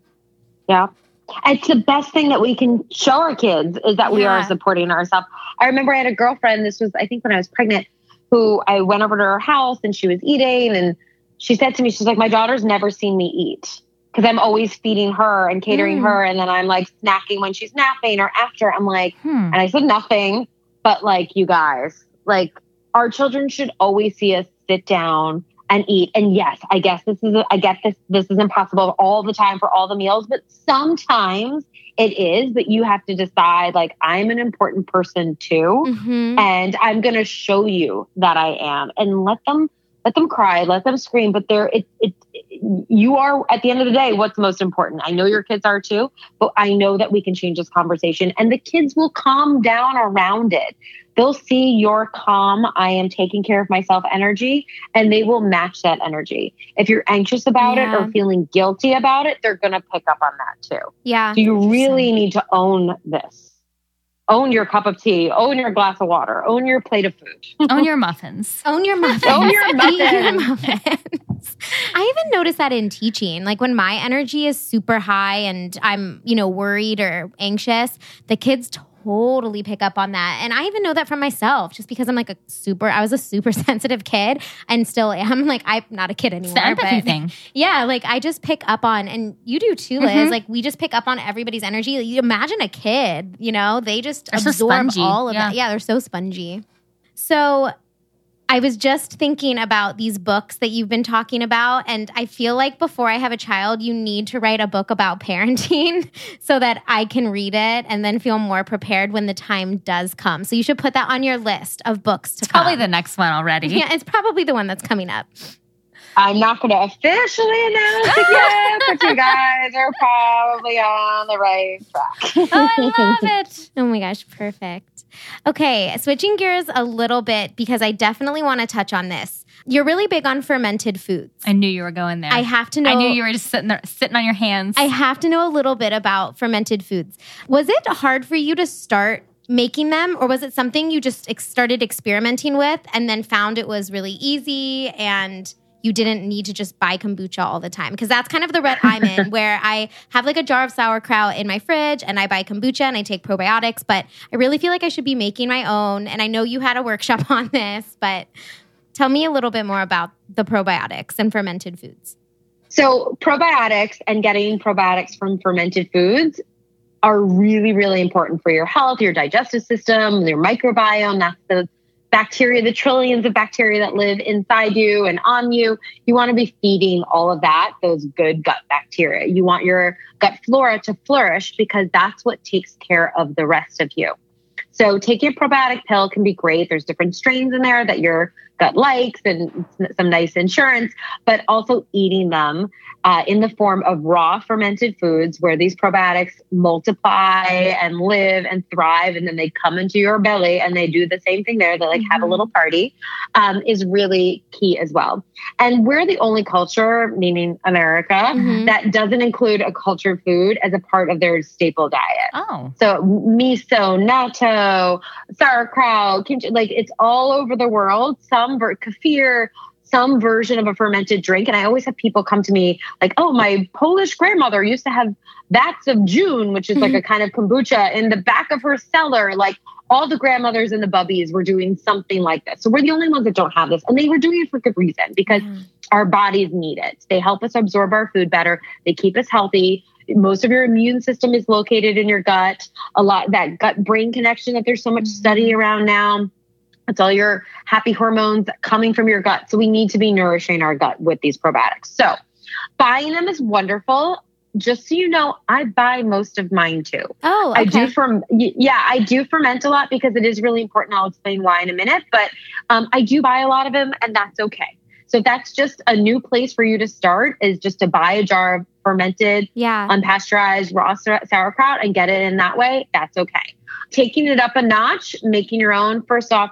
Yeah. It's the best thing that we can show our kids is that we are supporting ourselves. I remember I had a girlfriend, this was, I think, when I was pregnant, who I went over to her house and she was eating. And she said to me, she's like, my daughter's never seen me eat because I'm always feeding her and catering Mm. her. And then I'm like snacking when she's napping or after. I'm like, Hmm. and I said nothing, but like, you guys, like, our children should always see us sit down and eat. And yes, I guess this is, I get this, this is impossible all the time for all the meals, but sometimes it is, but you have to decide, like, I'm an important person too. Mhm. And I'm going to show you that I am and let them, let them cry, let them scream. But they're, it, it, you are at the end of the day, what's most important. I know your kids are too, but I know that we can change this conversation and the kids will calm down around it. They'll see your calm, I am taking care of myself energy, and they will match that energy. If you're anxious about it or feeling guilty about it, they're going to pick up on that too. Yeah. So you really need to own this. Own your cup of tea, own your glass of water, own your plate of food. Own your muffins. Own your muffins. Own your Eat your muffins. muffins. I even notice that in teaching. Like when my energy is super high and I'm, you know, worried or anxious, the kids totally pick up on that. And I even know that from myself just because I'm like a super I was a super sensitive kid and still am. Like I'm not a kid It's anymore. the empathy but thing. yeah, like I just pick up on, and you do too, Liz. Mhm. Like we just pick up on everybody's energy. You imagine a kid, you know, they just They're absorb spongy, all of yeah. that. Yeah, they're so spongy. So I was just thinking about these books that you've been talking about, and I feel like before I have a child, you need to write a book about parenting so that I can read it and then feel more prepared when the time does come. So you should put that on your list of books to It's probably come. the next one already. yeah, it's probably the one that's coming up. I'm not going to officially announce it yet, but you guys are probably on the right track. Oh, I love it. Oh my gosh, perfect. Okay, switching gears a little bit because I definitely want to touch on this. You're really big on fermented foods. I knew you were going there. I have to know I knew you were just sitting there, sitting on your hands. I have to know a little bit about fermented foods. Was it hard for you to start making them or was it something you just ex- started experimenting with and then found it was really easy and you didn't need to just buy kombucha all the time because that's kind of the red I'm in where I have like a jar of sauerkraut in my fridge and I buy kombucha and I take probiotics but I really feel like I should be making my own and I know you had a workshop on this but tell me a little bit more about the probiotics and fermented foods. So, probiotics and getting probiotics from fermented foods are really, really important for your health, your digestive system, your microbiome. That's the bacteria, the trillions of bacteria that live inside you and on you. You want to be feeding all of that, those good gut bacteria. You want your gut flora to flourish because that's what takes care of the rest of you. So, taking a probiotic pill can be great. There's different strains in there that your gut likes and some nice insurance, but also eating them uh, in the form of raw fermented foods where these probiotics multiply and live and thrive and then they come into your belly and they do the same thing there they like have a Mhm. little party um, is really key as well and we're the only culture meaning america Mhm. that doesn't include a cultured food as a part of their staple diet oh, so miso, natto, sauerkraut, kimchi, like it's all over the world. Some ver- kefir, some version of a fermented drink. And I always have people come to me like, oh, my Polish grandmother used to have vats of jun, which is like a kind of kombucha in the back of her cellar. Like all the grandmothers and the bubbies were doing something like this. So we're the only ones that don't have this. And they were doing it for good reason because mm. our bodies need it. They help us absorb our food better, they keep us healthy. Most of your immune system is located in your gut. A lot that gut brain connection that there's so much study mm-hmm. around now. It's all your happy hormones coming from your gut. So we need to be nourishing our gut with these probiotics. So buying them is wonderful just so you know, I buy most of mine too. Oh, okay. I do from yeah, I do ferment a lot because it is really important. I'll explain why in a minute, but um, I do buy a lot of them, and that's okay. So that's just a new place for you to start is just to buy a jar of fermented, yeah. unpasteurized raw sauerkraut and get it in that way. That's okay. Taking it up a notch, making your own. First off,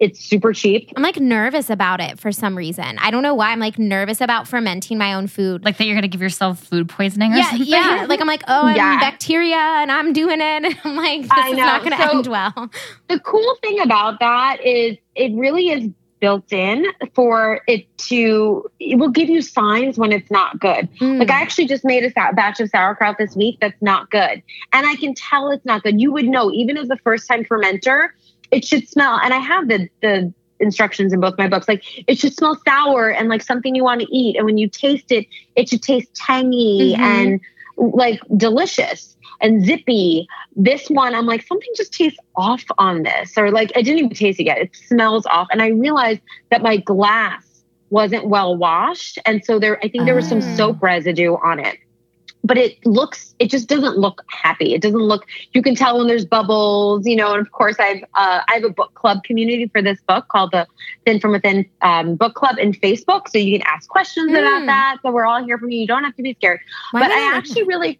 it's super cheap. I'm like nervous about it for some reason. I don't know why. I'm like nervous about fermenting my own food. Like that you're going to give yourself food poisoning or yeah, something? Yeah. Like I'm like, oh, I'm yeah. bacteria and I'm doing it. And I'm like, this I is know. not going to so end well. The cool thing about that is it really is built in for it to it will give you signs when it's not good. Mm. Like I actually just made a batch of sauerkraut this week that's not good. And I can tell it's not good. You would know even as a first time fermenter it should smell, and I have the the instructions in both my books. Like it should smell sour and like something you want to eat. And when you taste it, it should taste tangy mm-hmm. and like delicious and zippy. This one, I'm like, something just tastes off on this. Or like I didn't even taste it yet. It smells off. And I realized that my glass wasn't well washed. And so there I think there was some ah. soap residue on it but it looks it just doesn't look happy. It doesn't look you can tell when there's bubbles you know and of course i've uh, i have a book club community for this book called the thin from within um, book club in facebook. So you can ask questions mm. about that so we're all here for you. You don't have to be scared. Why but i actually really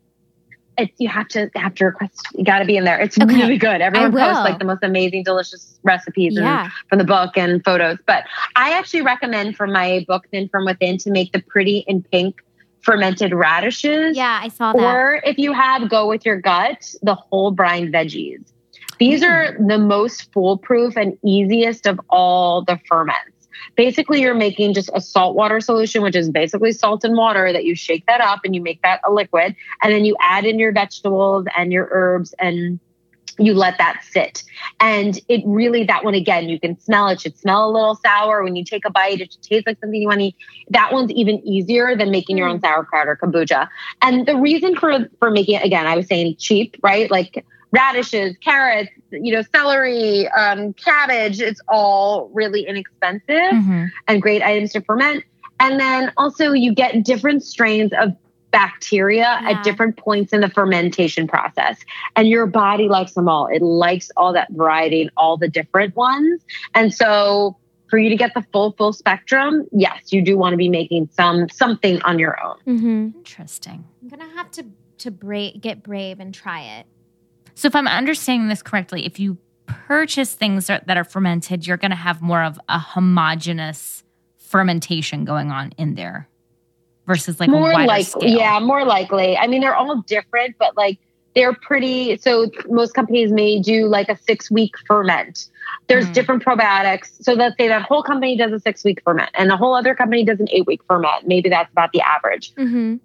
it's you have to have to request you got to be in there. It's okay. really good. Everyone posts like the most amazing delicious recipes yeah. and, from the book and photos. But i actually recommend for my book thin from within to make the pretty and pink fermented radishes. Yeah, I saw that. Or if you have go with your gut, the whole brine veggies. These mm. are the most foolproof and easiest of all the ferments. Basically, you're making just a saltwater solution, which is basically salt and water that you shake that up and you make that a liquid. And then you add in your vegetables and your herbs and you let that sit. And it really, that one again, you can smell it. should smell a little sour. When you take a bite, it should taste like something you want to eat. That one's even easier than making your own mm. sauerkraut or kombucha. And the reason for, for making it, again, I was saying cheap, right? Like radishes, carrots, you know, celery, um, cabbage, it's all really inexpensive mm-hmm. and great items to ferment. And then also you get different strains of bacteria yeah. at different points in the fermentation process. And your body likes them all. It likes all that variety and all the different ones. And so for you to get the full full spectrum, yes, you do want to be making some something on your own. Mm-hmm. Interesting. I'm gonna have to to brave, get brave and try it. So if I'm understanding this correctly, if you purchase things that are fermented, you're going to have more of a homogenous fermentation going on in there versus like more likely scale. yeah more likely i mean they're all different but like they're pretty so most companies may do like a six week ferment there's mm. different probiotics so let's say that whole company does a six week ferment and the whole other company does an eight week ferment maybe that's about the average mm-hmm.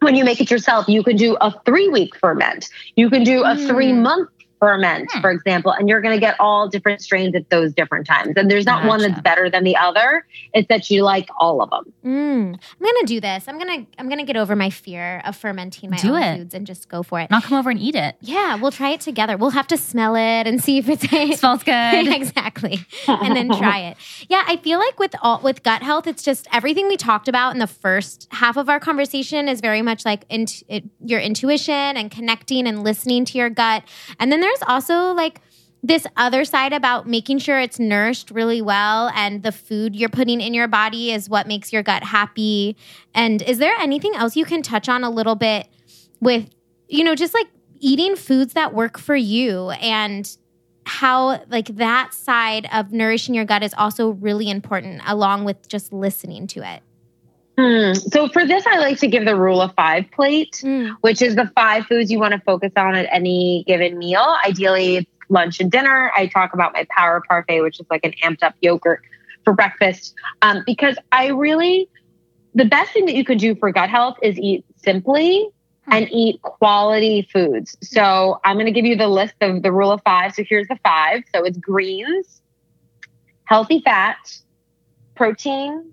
when you make it yourself you can do a three week ferment you can do a mm. three month ferment, hmm. for example, and you're going to get all different strains at those different times. And there's not gotcha. one that's better than the other. It's that you like all of them. Mm. I'm going to do this. I'm going to I'm going to get over my fear of fermenting my do own it. foods and just go for it. Not come over and eat it. Yeah, we'll try it together. We'll have to smell it and see if it smells good. exactly. And then try it. Yeah, I feel like with all with gut health, it's just everything we talked about in the first half of our conversation is very much like into it, your intuition and connecting and listening to your gut. And then there's also like this other side about making sure it's nourished really well and the food you're putting in your body is what makes your gut happy. And is there anything else you can touch on a little bit with, you know, just like eating foods that work for you and how like that side of nourishing your gut is also really important along with just listening to it? Hmm. So for this, I like to give the rule of five plate, mm. which is the five foods you want to focus on at any given meal. Ideally, lunch and dinner. I talk about my power parfait, which is like an amped up yogurt for breakfast um, because I really, the best thing that you could do for gut health is eat simply and eat quality foods. So I'm going to give you the list of the rule of five. So here's the five. So it's greens, healthy fat, protein,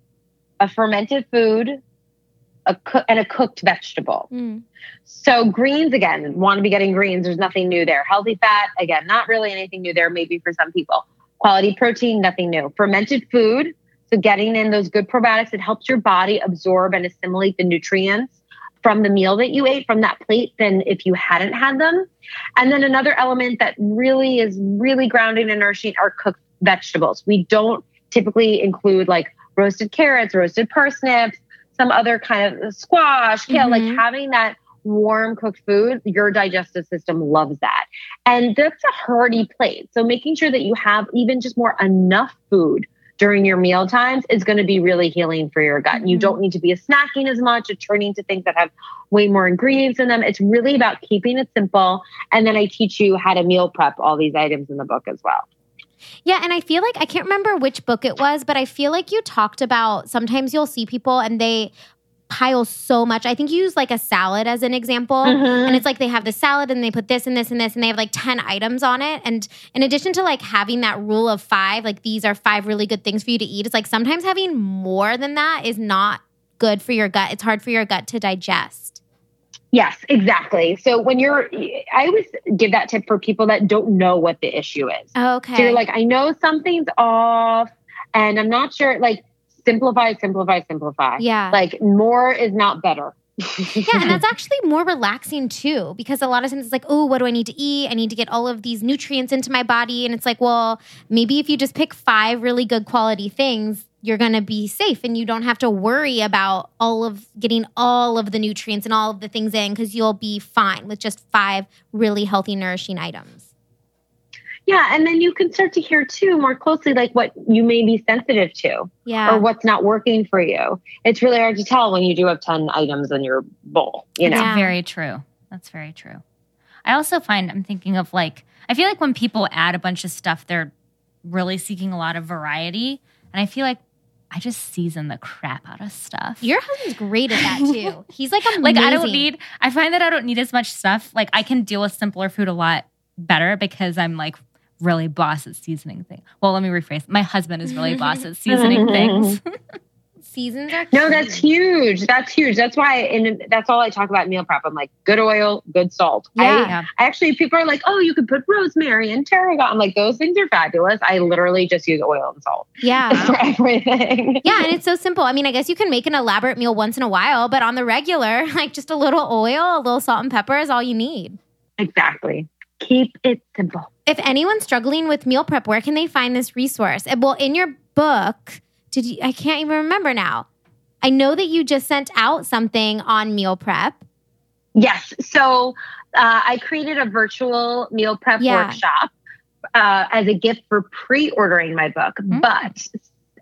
a fermented food, a co- and a cooked vegetable. Mm. So greens again, want to be getting greens. There's nothing new there. Healthy fat again, not really anything new there. Maybe for some people. Quality protein, nothing new. Fermented food. So getting in those good probiotics, it helps your body absorb and assimilate the nutrients from the meal that you ate from that plate than if you hadn't had them. And then another element that really is really grounding and nourishing are cooked vegetables. We don't typically include like roasted carrots, roasted parsnips, some other kind of squash, kale, Mhm. like having that warm cooked food, your digestive system loves that. And that's a hearty plate. So making sure that you have even just more enough food during your meal times is going to be really healing for your gut. You Mhm. don't need to be snacking as much or turning to things that have way more ingredients in them. It's really about keeping it simple. And then I teach you how to meal prep all these items in the book as well. Yeah, and I feel like I can't remember which book it was, but I feel like you talked about sometimes you'll see people and they pile so much. I think you use like a salad as an example. Mm-hmm. And it's like they have the salad and they put this and this and this and they have like 10 items on it. And in addition to like having that rule of five, like these are five really good things for you to eat, it's like sometimes having more than that is not good for your gut. It's hard for your gut to digest. Yes, exactly. So when you're, I always give that tip for people that don't know what the issue is. Okay. So you're like, I know something's off and I'm not sure, like, simplify, simplify, simplify. yeah. Like, more is not better. yeah, and that's actually more relaxing too, because a lot of times it's like, oh, what do I need to eat? I need to get all of these nutrients into my body. And it's like, well, maybe if you just pick five really good quality things, you're going to be safe and you don't have to worry about all of getting all of the nutrients and all of the things in because you'll be fine with just five really healthy, nourishing items. yeah. And then you can start to hear too more closely, like what you may be sensitive to Yeah. or what's not working for you. It's really hard to tell when you do have 10 items in your bowl, you know? That's Yeah. very true. That's very true. I also find I'm thinking of like I feel like when people add a bunch of stuff, they're really seeking a lot of variety, and I feel like I just season the crap out of stuff. Your husband's great at that too. He's like amazing. like I don't need. I find that I don't need as much stuff. Like I can deal with simpler food a lot better because I'm like really boss at seasoning things. Well, let me rephrase. My husband is really boss at seasoning things. seasons are No, that's huge. That's huge. That's why, and that's all I talk about meal prep. I'm like, good oil, good salt. I- Yeah. yeah. I actually, people are like, oh, you could put rosemary and tarragon. I'm like, those things are fabulous. I literally just use oil and salt yeah. for everything. Yeah, and it's so simple. I mean, I guess you can make an elaborate meal once in a while, but on the regular, like just a little oil, a little salt and pepper is all you need. exactly. Keep it simple. If anyone's struggling with meal prep, where can they find this resource? Well, in your book, did you I can't even remember now. I know that you just sent out something on meal prep. Yes. So uh, I created a virtual meal prep Yeah. workshop uh, as a gift for pre ordering my book. Mm. But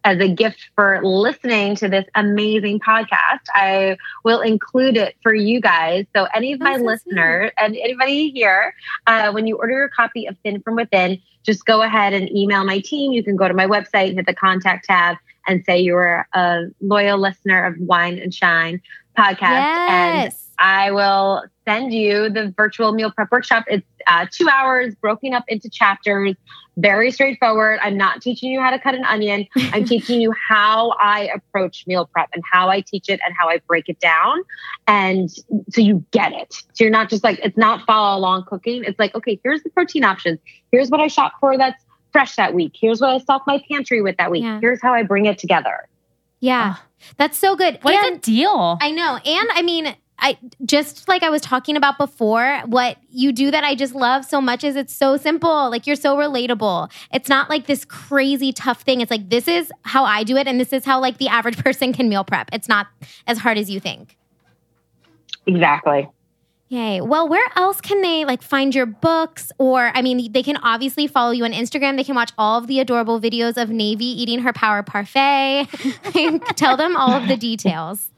as a gift for listening to this amazing podcast, I will include it for you guys. So, any of my That's so listeners and anybody here, uh, when you order your copy of Thin from Within, just go ahead and email my team. You can go to my website, and hit the contact tab, and say you're a loyal listener of Wine and Shine podcast. And. I will send you the virtual meal prep workshop. It's uh, two hours broken up into chapters, very straightforward. I'm not teaching you how to cut an onion. I'm teaching you how I approach meal prep and how I teach it and how I break it down. And so you get it. So you're not just like, it's not follow along cooking. It's like, okay, here's the protein options. Here's what I shop for that's fresh that week. Here's what I stock my pantry with that week. Yeah. Here's how I bring it together. yeah. Oh, That's so good. what a good deal. I know. And I mean, I just like I was talking about before, what you do that I just love so much is it's so simple. Like you're so relatable. It's not like this crazy tough thing. It's like this is how I do it and this is how like the average person can meal prep. It's not as hard as you think. Exactly. Yay. Well, where else can they like find your books? Or, I mean, they can obviously follow you on Instagram. They can watch all of the adorable videos of Navy eating her power parfait. Tell them all of the details.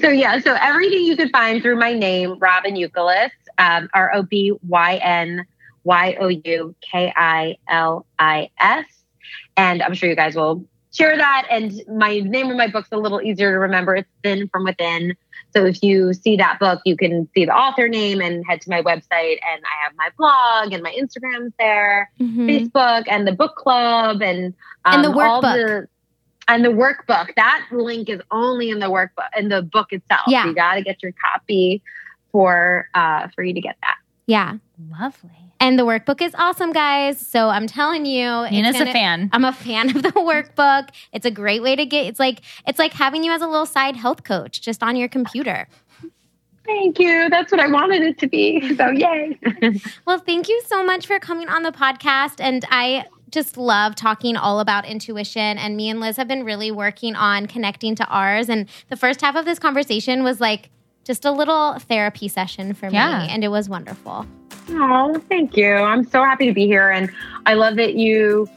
so yeah, so everything you could find through my name, Robyn Youkilis, um, R O B Y N Y O U K I L I S, and I'm sure you guys will share that. And my name of my book's a little easier to remember. It's Thin from Within. So if you see that book, you can see the author name and head to my website. And I have my blog and my Instagram's there, Mhm. Facebook, and the book club, and And the um, all workbook. the- and the workbook. That link is only in the workbook in the book itself. Yeah. you got to get your copy for uh for you to get that. Yeah. Lovely. And the workbook is awesome, guys. So I'm telling you, it's Nina's gonna- a fan. I'm a fan of the workbook. It's a great way to get it's like it's like having you as a little side health coach just on your computer. Thank you. That's what I wanted it to be. So yay. Well, thank you so much for coming on the podcast and I just love talking all about intuition and me and Liz have been really working on connecting to ours and the first half of this conversation was like just a little therapy session for Yeah. me and it was wonderful. Oh, thank you. I'm so happy to be here. And I love that you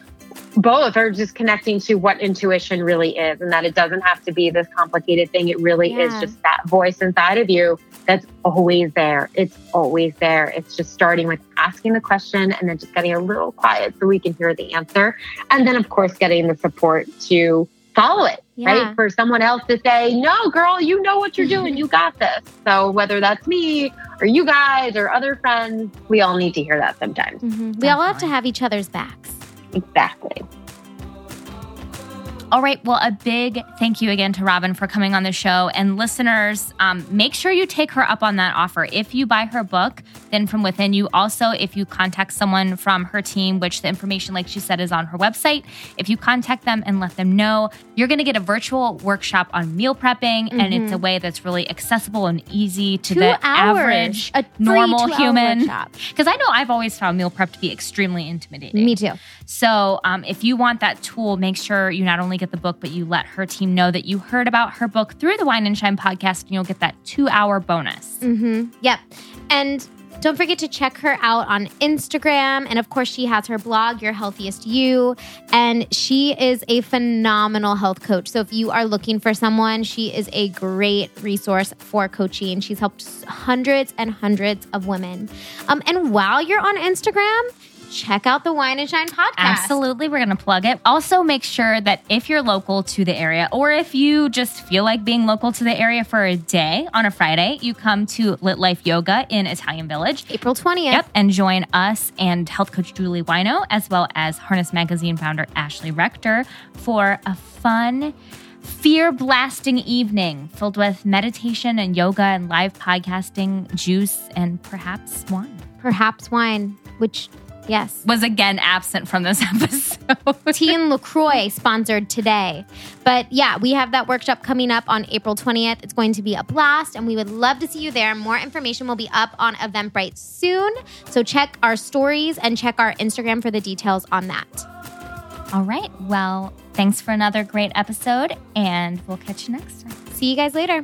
both are just connecting to what intuition really is and that it doesn't have to be this complicated thing. It really is just that voice inside of you that's always there. It's always there. It's just starting with asking the question and then just getting a little quiet so we can hear the answer. And then, of course, getting the support to follow it, Yeah. right? For someone else to say, no, girl, you know what you're doing. You got this. So whether that's me or you guys or other friends, we all need to hear that sometimes. Mhm. We all have to have each other's backs. Exactly. All right. Well, a big thank you again to Robyn for coming on the show. And listeners, um, make sure you take her up on that offer. If you buy her book, Thin from Within you also, if you contact someone from her team, which the information, like she said, is on her website, if you contact them and let them know, you're going to get a virtual workshop on meal prepping. And it's a way that's really accessible and easy to Two the hours. average A normal human. Because I know I've always found meal prep to be extremely intimidating. Me too. So, um, if you want that tool, make sure you not only get the book, but you let her team know that you heard about her book through the Wine and Shine podcast, and you'll get that two hour bonus. hmm Yep. And don't forget to check her out on Instagram. And of course, she has her blog, Your Healthiest You. And she is a phenomenal health coach. So if you are looking for someone, she is a great resource for coaching. She's helped hundreds and hundreds of women. Um, and while you're on Instagram, check out the Wine and Shine podcast. Absolutely, we're going to plug it. Also, make sure that if you're local to the area, or if you just feel like being local to the area for a day on a Friday, you come to Lit Life Yoga in Italian Village. April 20th. Yep, and join us and health coach Julie Wino, as well as Harness Magazine founder Ashley Rector, for a fun, fear blasting evening filled with meditation and yoga and live podcasting, juice, and perhaps wine. Perhaps wine, which, yes. Was again absent from this episode. Tea and LaCroix sponsored today. But yeah, we have that workshop coming up on April 20th. It's going to be a blast, and we would love to see you there. More information will be up on Eventbrite soon. So check our stories and check our Instagram for the details on that. All right. Well, thanks for another great episode, and we'll catch you next time. See you guys later.